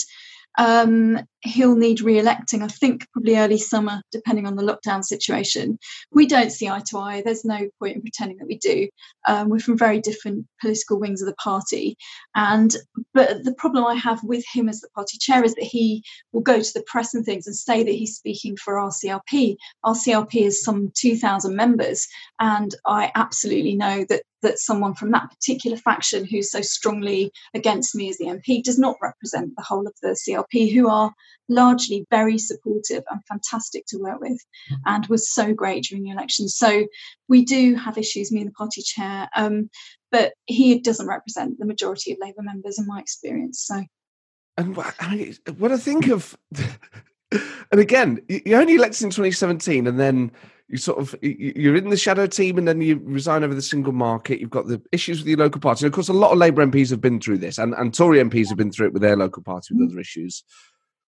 Um, he'll need re-electing, I think, probably early summer, depending on the lockdown situation. We don't see eye to eye. There's no point in pretending that we do. Um, we're from very different political wings of the party, and but the problem I have with him as the party chair is that he will go to the press and things and say that he's speaking for our CLP. RCLP is some 2,000 members, and I absolutely know that that someone from that particular faction who's so strongly against me as the MP does not represent the whole of the CLP, who are largely very supportive and fantastic to work with and was so great during the election. So we do have issues, me and the party chair, um, but he doesn't represent the majority of Labour members in my experience. So. And I what I think of, and again, you only elected in 2017 and then you sort of you're in the shadow team and then you resign over the single market you've got the issues with your local party and of course a lot of labour mps have been through this and, and tory mps have been through it with their local party with mm-hmm. other issues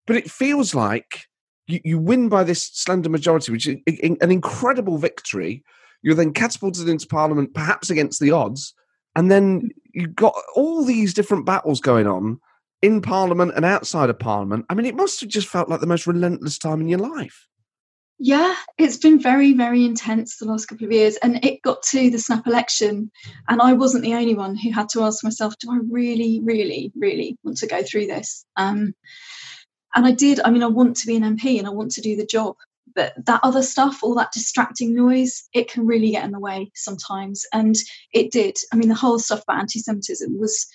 but it feels like you, you win by this slender majority, which is an incredible victory. You're then catapulted into Parliament, perhaps against the odds, and then you've got all these different battles going on in Parliament and outside of Parliament. I mean, it must have just felt like the most relentless time in your life. Yeah, it's been very, very intense the last couple of years. And it got to the snap election, and I wasn't the only one who had to ask myself, do I really, really, really want to go through this? Um, and I did. I mean, I want to be an MP and I want to do the job. But that other stuff, all that distracting noise, it can really get in the way sometimes. And it did. I mean, the whole stuff about anti Semitism was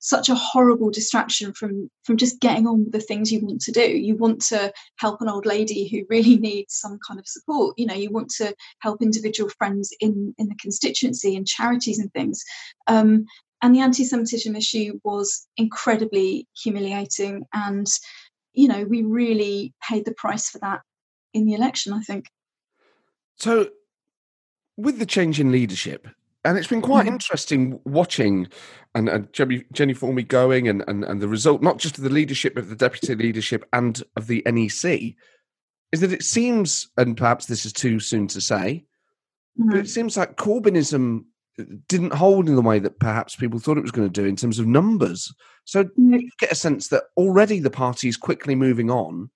such a horrible distraction from from just getting on with the things you want to do you want to help an old lady who really needs some kind of support you know you want to help individual friends in in the constituency and charities and things um, and the anti-semitism issue was incredibly humiliating and you know, we really paid the price for that in the election, I think. So, with the change in leadership, and it's been quite mm-hmm. interesting watching and, and Jenny, Jennie Formby going and, and, and the result, not just of the leadership, but of the deputy leadership and of the NEC, is that it seems, and perhaps this is too soon to say, mm-hmm. but it seems like Corbynism didn't hold in the way that perhaps people thought it was going to do in terms of numbers. So mm. you get a sense that already the party is quickly moving on,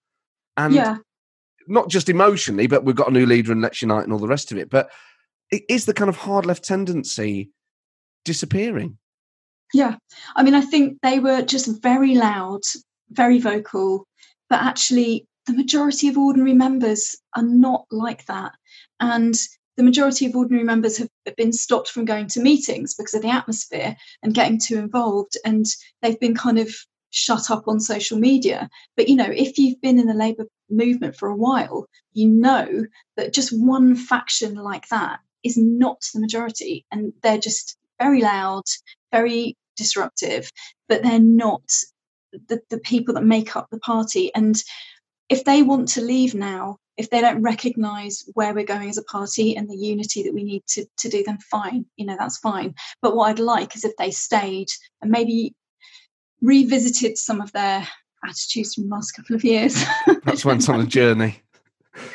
and yeah. not just emotionally, but we've got a new leader and let's unite and all the rest of it. But it is the kind of hard left tendency disappearing. Yeah, I mean, I think they were just very loud, very vocal, but actually, the majority of ordinary members are not like that, and the majority of ordinary members have been stopped from going to meetings because of the atmosphere and getting too involved and they've been kind of shut up on social media. But you know if you've been in the labour movement for a while you know that just one faction like that is not the majority and they're just very loud very disruptive but they're not the, the people that make up the party. And if they want to leave now if they don't recognize where we're going as a party and the unity that we need to, to do then fine you know that's fine. But what i'd like is if they stayed and maybe revisited some of their attitudes from the last couple of years. That's went on a journey.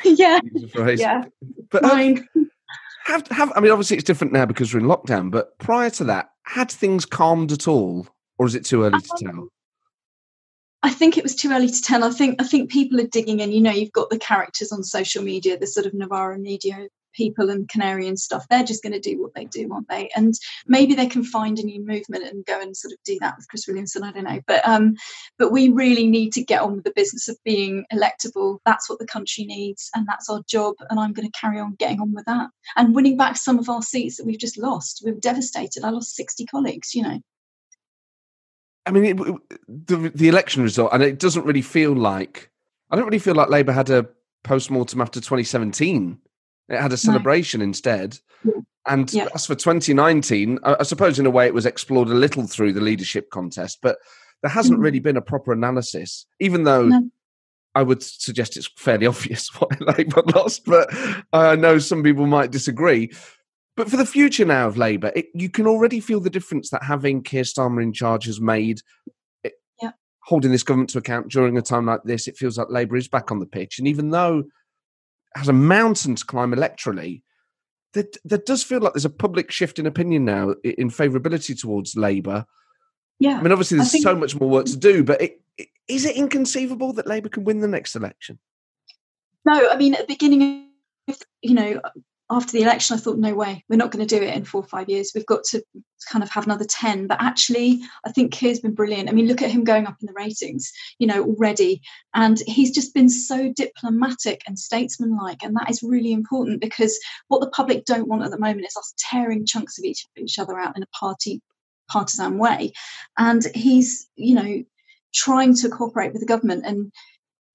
Yeah. Yeah. But fine. Have, have i mean obviously it's different now because we're in lockdown but prior to that had things calmed at all or is it too early to um, tell I think it was too early to tell. I think I think people are digging in. You know, you've got the characters on social media, the sort of Novara media people and Canary and stuff. They're just going to do what they do, aren't they? And maybe they can find a new movement and go and sort of do that with Chris Williamson. I don't know, but um, but we really need to get on with the business of being electable. That's what the country needs, and that's our job. And I'm going to carry on getting on with that and winning back some of our seats that we've just lost. We're devastated. I lost 60 colleagues. You know. I mean, it, the the election result, and it doesn't really feel like I don't really feel like Labour had a post mortem after 2017 It had a celebration no. instead. And yeah. as for 2019, I, I, suppose in a way it was explored a little through the leadership contest, but there hasn't mm-hmm. really been a proper analysis, even though no. I would suggest it's fairly obvious why Labour lost, but I know some people might disagree. But for the future now of Labour, it, you can already feel the difference that having Keir Starmer in charge has made. It, yeah. Holding this government to account during a time like this, it feels like Labour is back on the pitch. And even though it has a mountain to climb electorally, there, there does feel like there's a public shift in opinion now in favourability towards Labour. Yeah. I mean, obviously, there's think... so much more work to do, but it, it, is it inconceivable that Labour can win the next election? No, I mean, at the beginning, you know, after the election, I thought, no way, we're not going to do it in four or five years. We've got to kind of have another 10. But actually, I think Keir's been brilliant. I mean, look at him going up in the ratings, you know, already. And he's just been so diplomatic and statesmanlike. And that is really important because what the public don't want at the moment is us tearing chunks of each, each other out in a party partisan way. And he's, you know, trying to cooperate with the government. And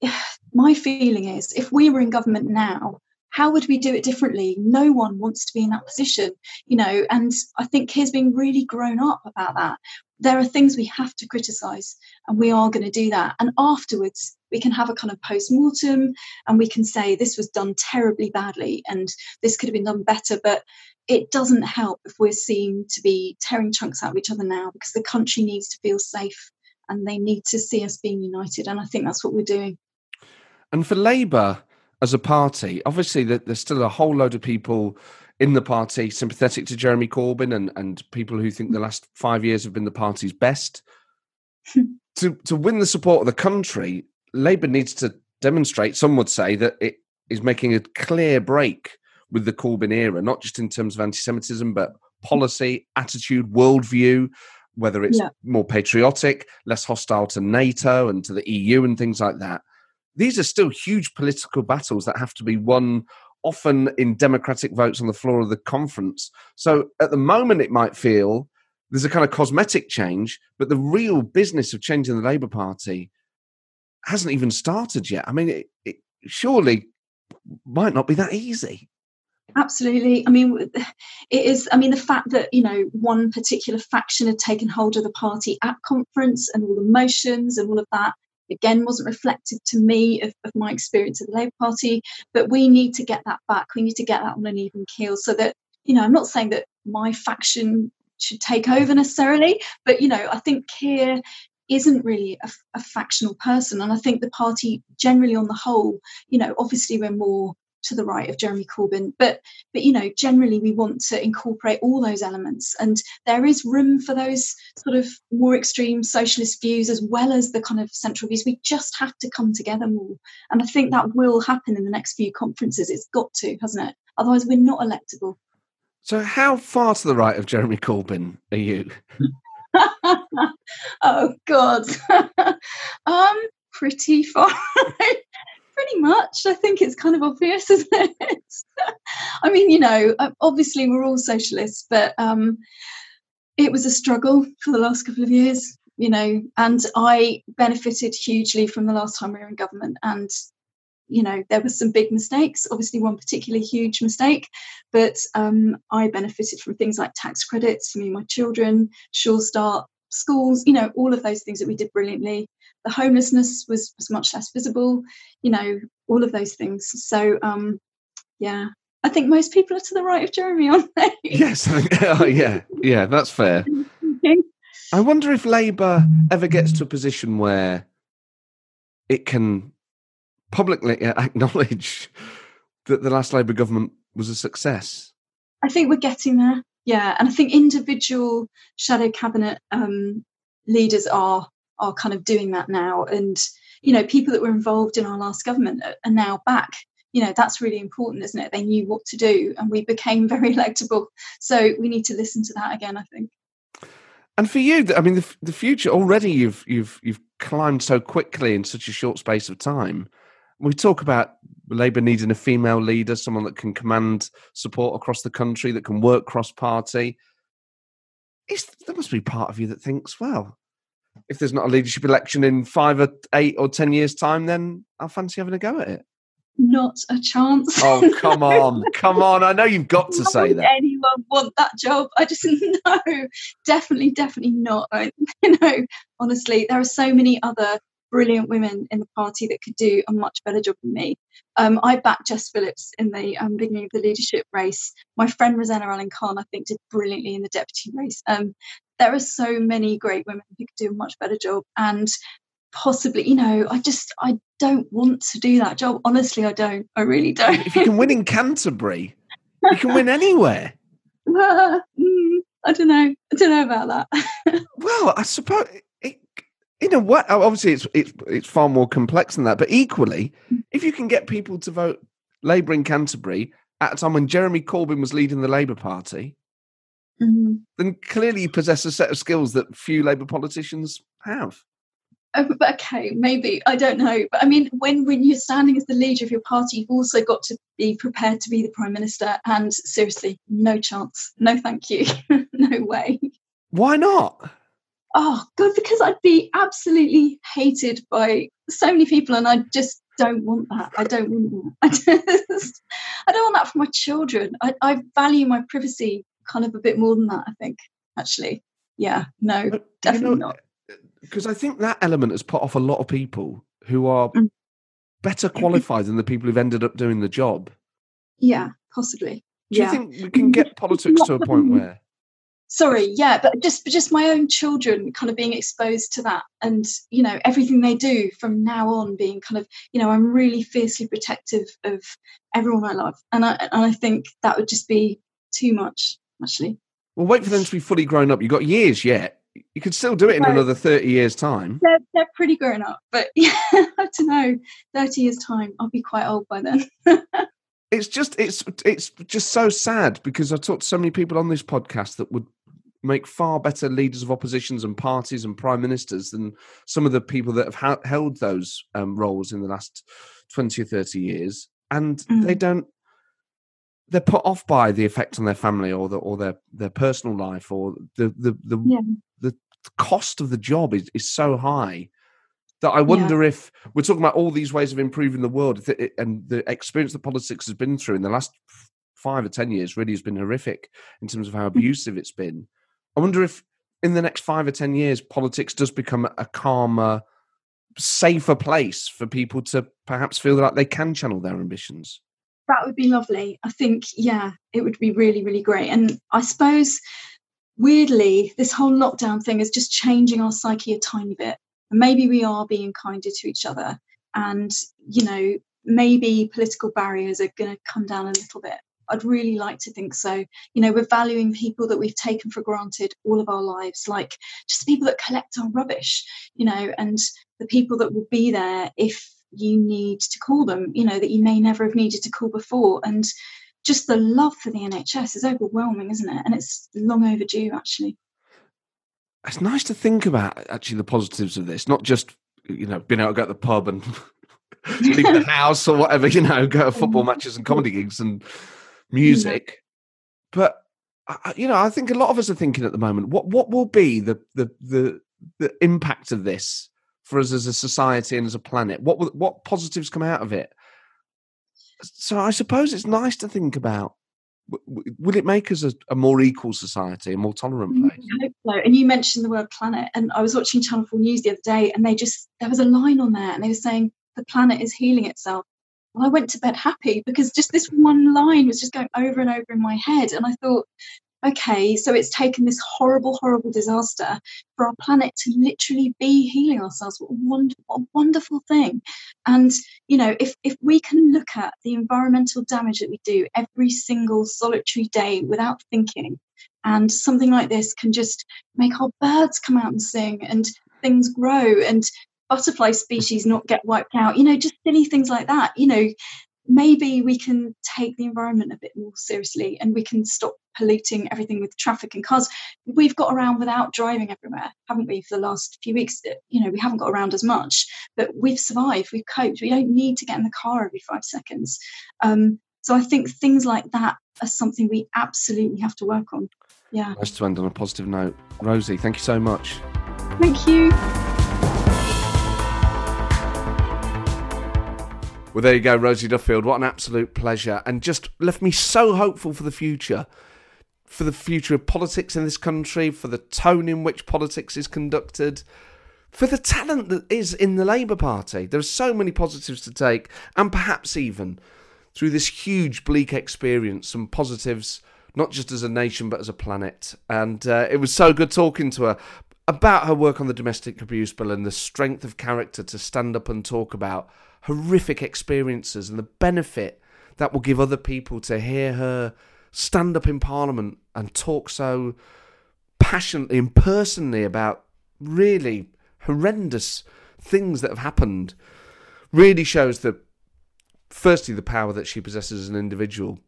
my feeling is if we were in government now, how would we do it differently? No one wants to be in that position, you know, and I think he's been really grown up about that. There are things we have to criticize, and we are going to do that. And afterwards, we can have a kind of post mortem and we can say this was done terribly badly and this could have been done better. But it doesn't help if we're seen to be tearing chunks out of each other now because the country needs to feel safe and they need to see us being united. And I think that's what we're doing. And for Labour, as a party. Obviously, there's still a whole load of people in the party sympathetic to Jeremy Corbyn and, and people who think the last five years have been the party's best. to to win the support of the country, Labour needs to demonstrate. Some would say that it is making a clear break with the Corbyn era, not just in terms of anti-Semitism, but policy, attitude, worldview. Whether it's yeah. more patriotic, less hostile to NATO and to the EU and things like that these are still huge political battles that have to be won often in democratic votes on the floor of the conference. So at the moment, it might feel there's a kind of cosmetic change, but the real business of changing the Labour Party hasn't even started yet. I mean, it, it surely might not be that easy. Absolutely. I mean, it is. I mean, the fact that, you know, one particular faction had taken hold of the party at conference and all the motions and all of that again wasn't reflective to me of, of my experience of the Labour Party. But we need to get that back. We need to get that on an even keel so that, you know, I'm not saying that my faction should take over necessarily, but, you know, I think Keir isn't really a, a, factional person. And I think the party generally on the whole, you know, obviously we're more to the right of Jeremy Corbyn. But but you know, generally we want to incorporate all those elements, and there is room for those sort of more extreme socialist views as well as the kind of central views. We just have to come together more, and I think that will happen in the next few conferences. It's got to, hasn't it? Otherwise, we're not electable. So, how far to the right of Jeremy Corbyn are you? oh God, um, pretty far. pretty much. I think it's kind of obvious, isn't it? I mean, you know, obviously we're all socialists, but um, it was a struggle for the last couple of years, you know, and I benefited hugely from the last time we were in government. And, you know, there were some big mistakes, obviously, one particularly huge mistake, but um, I benefited from things like tax credits for me and my children, Sure Start, schools, you know, all of those things that we did brilliantly the homelessness was was much less visible you know all of those things. So um yeah i think most people are to the right of jeremy aren't they? Yes oh, yeah yeah that's fair. I wonder if labour ever gets to a position where it can publicly acknowledge that the last labour government was a success. I think we're getting there yeah and i think individual shadow cabinet um, leaders are are kind of doing that now. And, you know, people that were involved in our last government are now back. You know, that's really important, isn't it? They knew what to do and we became very electable. So we need to listen to that again, I think. And for you, I mean, the, the future already you've you've you've climbed so quickly in such a short space of time. We talk about Labour needing a female leader, someone that can command support across the country, that can work cross party. there must be part of you that thinks, well, if there's not a leadership election in five or eight or ten years' time, then I'll fancy having a go at it. not a chance. Oh, come on. come on. I know you've got to Why say that. anyone want that job? I just no, definitely, definitely not. I, you know, honestly, there are so many other brilliant women in the party that could do a much better job than me. Um, I backed Jess Phillips in the um, beginning of the leadership race. My friend Rosena Allin-Khan, I think, did brilliantly in the deputy race. Um, there are so many great women who could do a much better job, and possibly, you know, I just I don't want to do that job. Honestly, I don't. I really don't. If you can win in Canterbury, you can win anywhere. Mm, I don't know. I don't know about that. Well, I suppose it, in a way, obviously it's it's it's far more complex than that. But equally, if you can get people to vote Labour in Canterbury at a time when Jeremy Corbyn was leading the Labour Party, Mm. then clearly you possess a set of skills that few Labour politicians have. Oh, okay, maybe I don't know. But I mean, when when you're standing as the leader of your party, you've also got to be prepared to be the prime minister. And seriously, no chance. No, thank you. no way. Why not? Oh God, because I'd be absolutely hated by so many people, and I just don't want that. I don't want that. I just, I don't want that for my children. I, I value my privacy kind of a bit more than that. I think actually, yeah, no, But, you definitely know, not. Because I think that element has put off a lot of people who are Mm. better qualified than the people who've ended up doing the job. Yeah, possibly. Do you think we can get politics to a point where sorry yeah but just just my own children kind of being exposed to that and you know everything they do from now on being kind of you know i'm really fiercely protective of everyone i love and i and i think that would just be too much actually Well, wait for them to be fully grown up. You've got years yet. You could still do it in another 30 years' time. they're, they're pretty grown up but yeah i don't know 30 years time i'll be quite old by then It's just it's it's just so sad because I talked to so many people on this podcast that would make far better leaders of oppositions and parties and prime ministers than some of the people that have ha- held those um, roles in the last 20 or 30 years and they Mm. don't they're put off by the effect on their family or the, or their their personal life or the the the, Yeah. the cost of the job is, is so high that I wonder if we're talking about all these ways of improving the world and the experience that politics has been through in the last five or ten years really has been horrific in terms of how Mm-hmm. abusive it's been. I wonder if in the next five or ten years politics does become a calmer, safer place for people to perhaps feel like they can channel their ambitions. That would be lovely. I think, yeah, it would be really, really great. And I suppose, weirdly, this whole lockdown thing is just changing our psyche a tiny bit. And maybe we are being kinder to each other. And, you know, maybe political barriers are going to come down a little bit. I'd really like to think so. You know, we're valuing people that we've taken for granted all of our lives, like just people that collect our rubbish, you know, and the people that will be there if you need to call them, you know, that you may never have needed to call before. And just the love for the NHS is overwhelming, isn't it? And it's long overdue, actually. It's nice to think about actually the positives of this, not just you know being able to go to the pub and leave the house or whatever, you know, go to mm-hmm. football matches and comedy gigs and music. But I- I- you know, I think a lot of us are thinking at the moment, what what will be the the the the impact of this for us as a society and as a planet? What what positives come out of it? So I suppose it's nice to think about. Will it make us a, a more equal society, a more tolerant Mm, place? I hope so. And you mentioned the word planet, and I was watching Channel 4 News the other day, and they just, there was a line on there, and they were saying the planet is healing itself. Well, I went to bed happy because just this one line was just going over and over in my head. And I thought, okay, so it's taken this horrible, horrible disaster for our planet to literally be healing ourselves. What a, wonder, what a wonderful thing. And, you know, if, if we can look at the environmental damage that we do every single solitary day without thinking, and something like this can just make our birds come out and sing and things grow and butterfly species not get wiped out, you know, just silly things like that. You know, maybe we can take the environment a bit more seriously and we can stop polluting everything with traffic and cars. We've got around without driving everywhere, haven't we, for the last few weeks? You know, we haven't got around as much, but we've survived, we've coped. We don't need to get in the car every five seconds. Um, so I think things like that are something we absolutely have to work on. Yeah. Nice to end on a positive note. Rosie, thank you so much. Thank you. Well, there you go, Rosie Duffield. What an absolute pleasure. And just left me so hopeful for the future. For the future of politics in this country, for the tone in which politics is conducted, for the talent that is in the Labour Party. There are so many positives to take, and perhaps even through this huge bleak experience, some positives, not just as a nation, but as a planet. And uh, it was so good talking to her about her work on the domestic abuse bill and the strength of character to stand up and talk about horrific experiences and the benefit that will give other people to hear her stand up in Parliament and talk so passionately and personally about really horrendous things that have happened really shows that, firstly, the power that she possesses as an individual,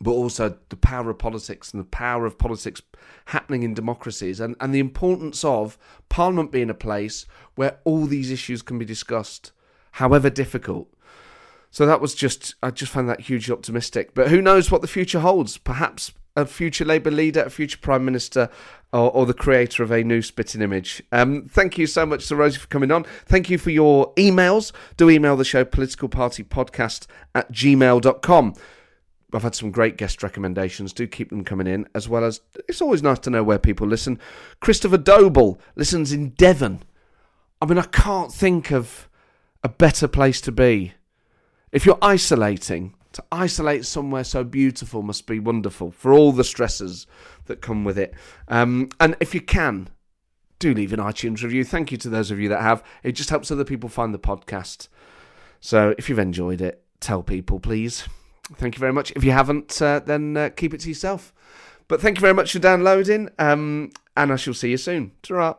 but also the power of politics and the power of politics happening in democracies and, and the importance of Parliament being a place where all these issues can be discussed however difficult. So that was just, I just found that hugely optimistic. But who knows what the future holds? Perhaps a future Labour leader, a future Prime Minister, or, or the creator of a new spitting image. Um, thank you so much to Rosie for coming on. Thank you for your emails. Do email the show, politicalpartypodcast at gmail.com. I've had some great guest recommendations. Do keep them coming in, as well as it's always nice to know where people listen. Christopher Doble listens in Devon. I mean, I can't think of a better place to be. If you're isolating, to isolate somewhere so beautiful must be wonderful for all the stresses that come with it. Um, and if you can, do leave an iTunes review. Thank you to those of you that have. It just helps other people find the podcast. So if you've enjoyed it, tell people, please. Thank you very much. If you haven't, uh, then uh, keep it to yourself. But thank you very much for downloading, um, and I shall see you soon. ta